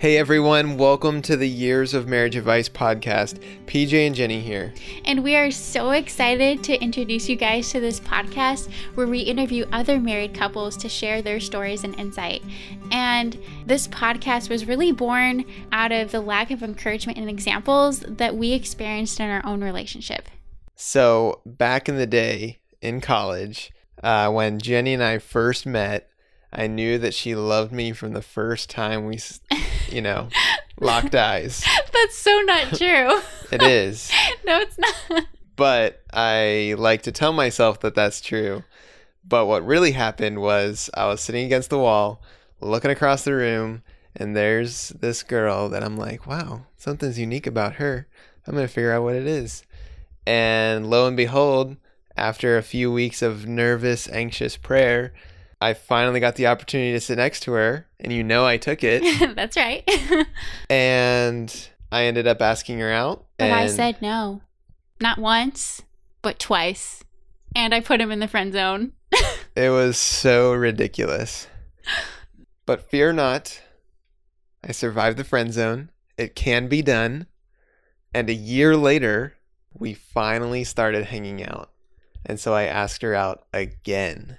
Hey everyone, welcome to the Years of Marriage Advice podcast. PJ and Jenny here. And we are so excited to introduce you guys to this podcast where we interview other married couples to share their stories and insight. And this podcast was really born out of the lack of encouragement and examples that we experienced in our own relationship. So, back in the day in college, uh, when Jenny and I first met, I knew that she loved me from the first time we, you know, locked eyes. That's so not true. It is. no, it's not. But I like to tell myself that that's true. But what really happened was I was sitting against the wall, looking across the room, and there's this girl that I'm like, wow, something's unique about her. I'm going to figure out what it is. And lo and behold, after a few weeks of nervous, anxious prayer, I finally got the opportunity to sit next to her, and you know I took it. That's right. and I ended up asking her out. But I said no. Not once, but twice. And I put him in the friend zone. it was so ridiculous. But fear not, I survived the friend zone. It can be done. And a year later, we finally started hanging out. And so I asked her out again.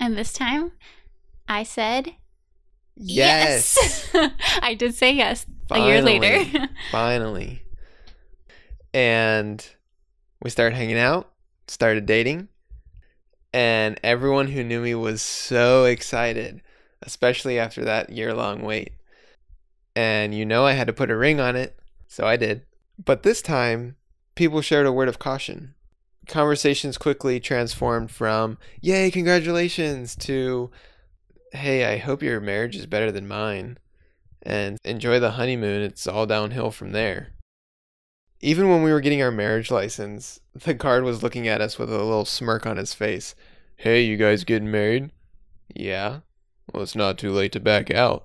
And this time, I said yes. yes. I did say yes finally, a year later. finally. And we started hanging out, started dating, and everyone who knew me was so excited, especially after that year long wait. And you know, I had to put a ring on it, so I did. But this time, people shared a word of caution conversations quickly transformed from "Yay, congratulations!" to "Hey, I hope your marriage is better than mine." And enjoy the honeymoon, it's all downhill from there. Even when we were getting our marriage license, the guard was looking at us with a little smirk on his face. Hey, you guys getting married? Yeah. Well, it's not too late to back out.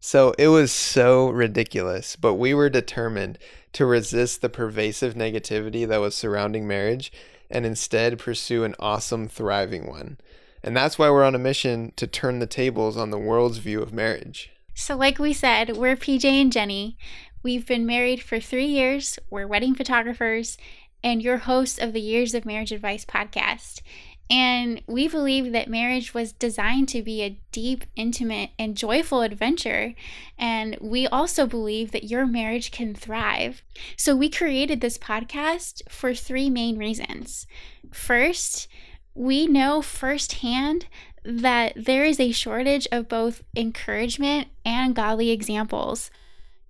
So it was so ridiculous, but we were determined to resist the pervasive negativity that was surrounding marriage and instead pursue an awesome, thriving one. And that's why we're on a mission to turn the tables on the world's view of marriage. So, like we said, we're PJ and Jenny. We've been married for three years, we're wedding photographers, and your hosts of the Years of Marriage Advice podcast. And we believe that marriage was designed to be a deep, intimate, and joyful adventure. And we also believe that your marriage can thrive. So we created this podcast for three main reasons. First, we know firsthand that there is a shortage of both encouragement and godly examples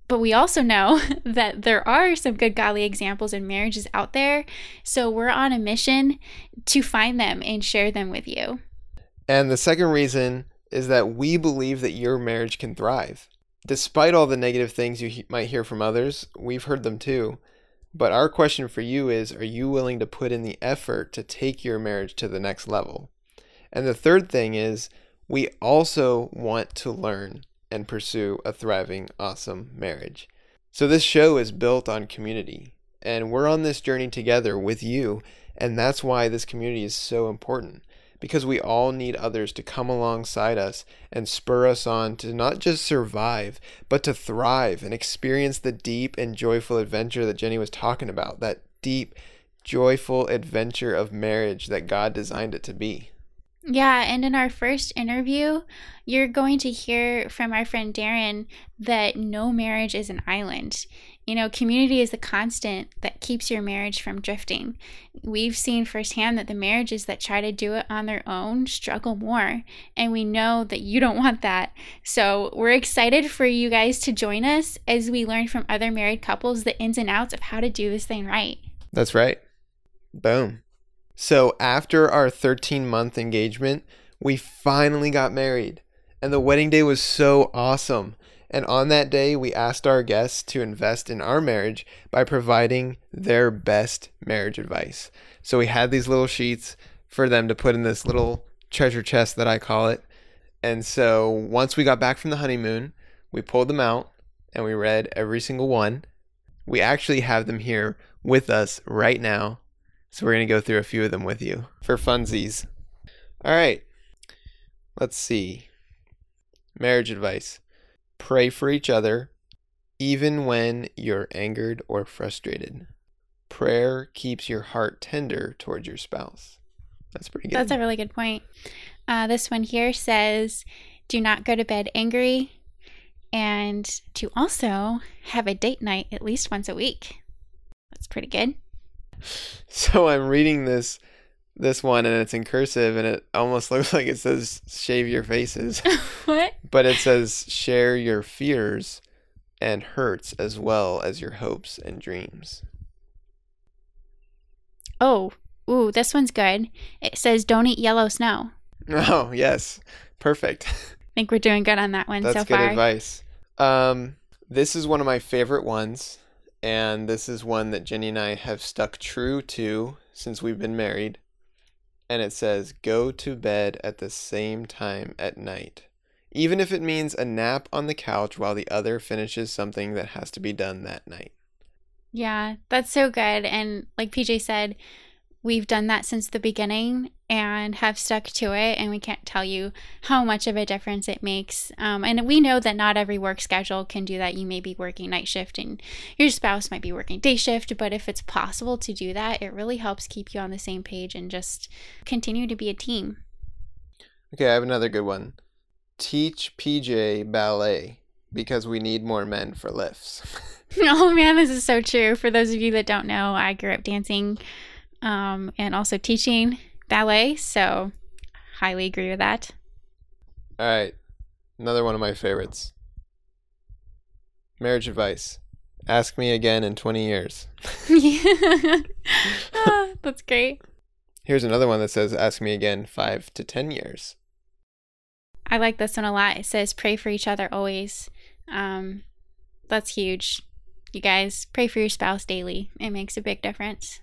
but we also know that there are some good godly examples in marriages out there. So we're on a mission to find them and share them with you. And the second reason is that we believe that your marriage can thrive. Despite all the negative things you he- might hear from others, we've heard them too. But our question for you is Are you willing to put in the effort to take your marriage to the next level? And the third thing is, we also want to learn and pursue a thriving, awesome marriage. So, this show is built on community, and we're on this journey together with you, and that's why this community is so important. Because we all need others to come alongside us and spur us on to not just survive, but to thrive and experience the deep and joyful adventure that Jenny was talking about. That deep, joyful adventure of marriage that God designed it to be. Yeah, and in our first interview, you're going to hear from our friend Darren that no marriage is an island. You know, community is the constant that keeps your marriage from drifting. We've seen firsthand that the marriages that try to do it on their own struggle more, and we know that you don't want that. So, we're excited for you guys to join us as we learn from other married couples the ins and outs of how to do this thing right. That's right. Boom. So after our 13 month engagement, we finally got married. And the wedding day was so awesome. And on that day, we asked our guests to invest in our marriage by providing their best marriage advice. So we had these little sheets for them to put in this little treasure chest that I call it. And so once we got back from the honeymoon, we pulled them out and we read every single one. We actually have them here with us right now so we're going to go through a few of them with you for funsies. All right. Let's see. Marriage advice. Pray for each other, even when you're angered or frustrated. Prayer keeps your heart tender towards your spouse. That's pretty good. That's a really good point. Uh, this one here says, do not go to bed angry and to also have a date night at least once a week. That's pretty good. So I'm reading this this one and it's in cursive and it almost looks like it says shave your faces. what? but it says share your fears and hurts as well as your hopes and dreams. Oh, ooh, this one's good. It says don't eat yellow snow. Oh, yes. Perfect. I think we're doing good on that one That's so good advice. Um, this is one of my favorite ones, and this is one that Jenny and I have stuck true to since we've been married. And it says, "Go to bed at the same time at night, even if it means a nap on the couch while the other finishes something that has to be done that night." Yeah, that's so good. And like PJ said, we've done that since the beginning and have stuck to it. And we can't tell you how much of a difference it makes. Um, and we know that not every work schedule can do that. You may be working night shift and your spouse might be working day shift. But if it's possible to do that, it really helps keep you on the same page and just continue to be a team. Okay, I have another good one. Teach PJ ballet because we need more men for lifts. oh man, this is so true. For those of you that don't know, I grew up dancing um, and also teaching ballet, so highly agree with that. All right. Another one of my favorites. Marriage advice. Ask me again in 20 years. Ah, that's great. Here's another one that says ask me again 5 to 10 years. I like this one a lot. It says pray for each other always. Um, that's huge. You guys pray for your spouse daily. It makes a big difference.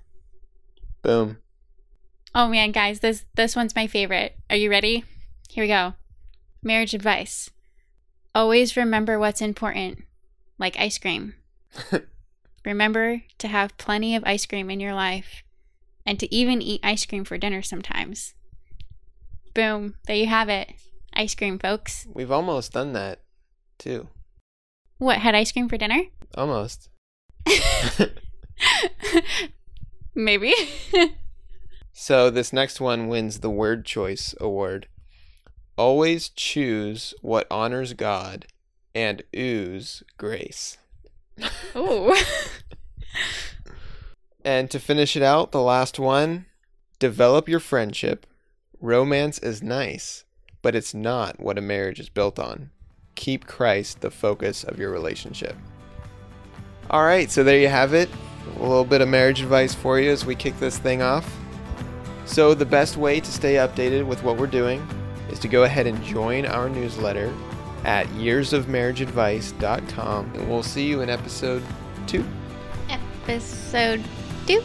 Boom. Oh man, guys, this this one's my favorite. Are you ready? Here we go. Marriage advice. Always remember what's important, like ice cream. remember to have plenty of ice cream in your life and to even eat ice cream for dinner sometimes. Boom, there you have it. Ice cream, folks. We've almost done that too. What, had ice cream for dinner? Almost. Maybe. So this next one wins the word choice award. Always choose what honors God and ooze grace. Ooh. And to finish it out, the last one develop your friendship. Romance is nice, but it's not what a marriage is built on. Keep Christ the focus of your relationship. All right, so there you have it. A little bit of marriage advice for you as we kick this thing off. So, the best way to stay updated with what we're doing is to go ahead and join our newsletter at yearsofmarriageadvice.com, and we'll see you in episode two. Episode two.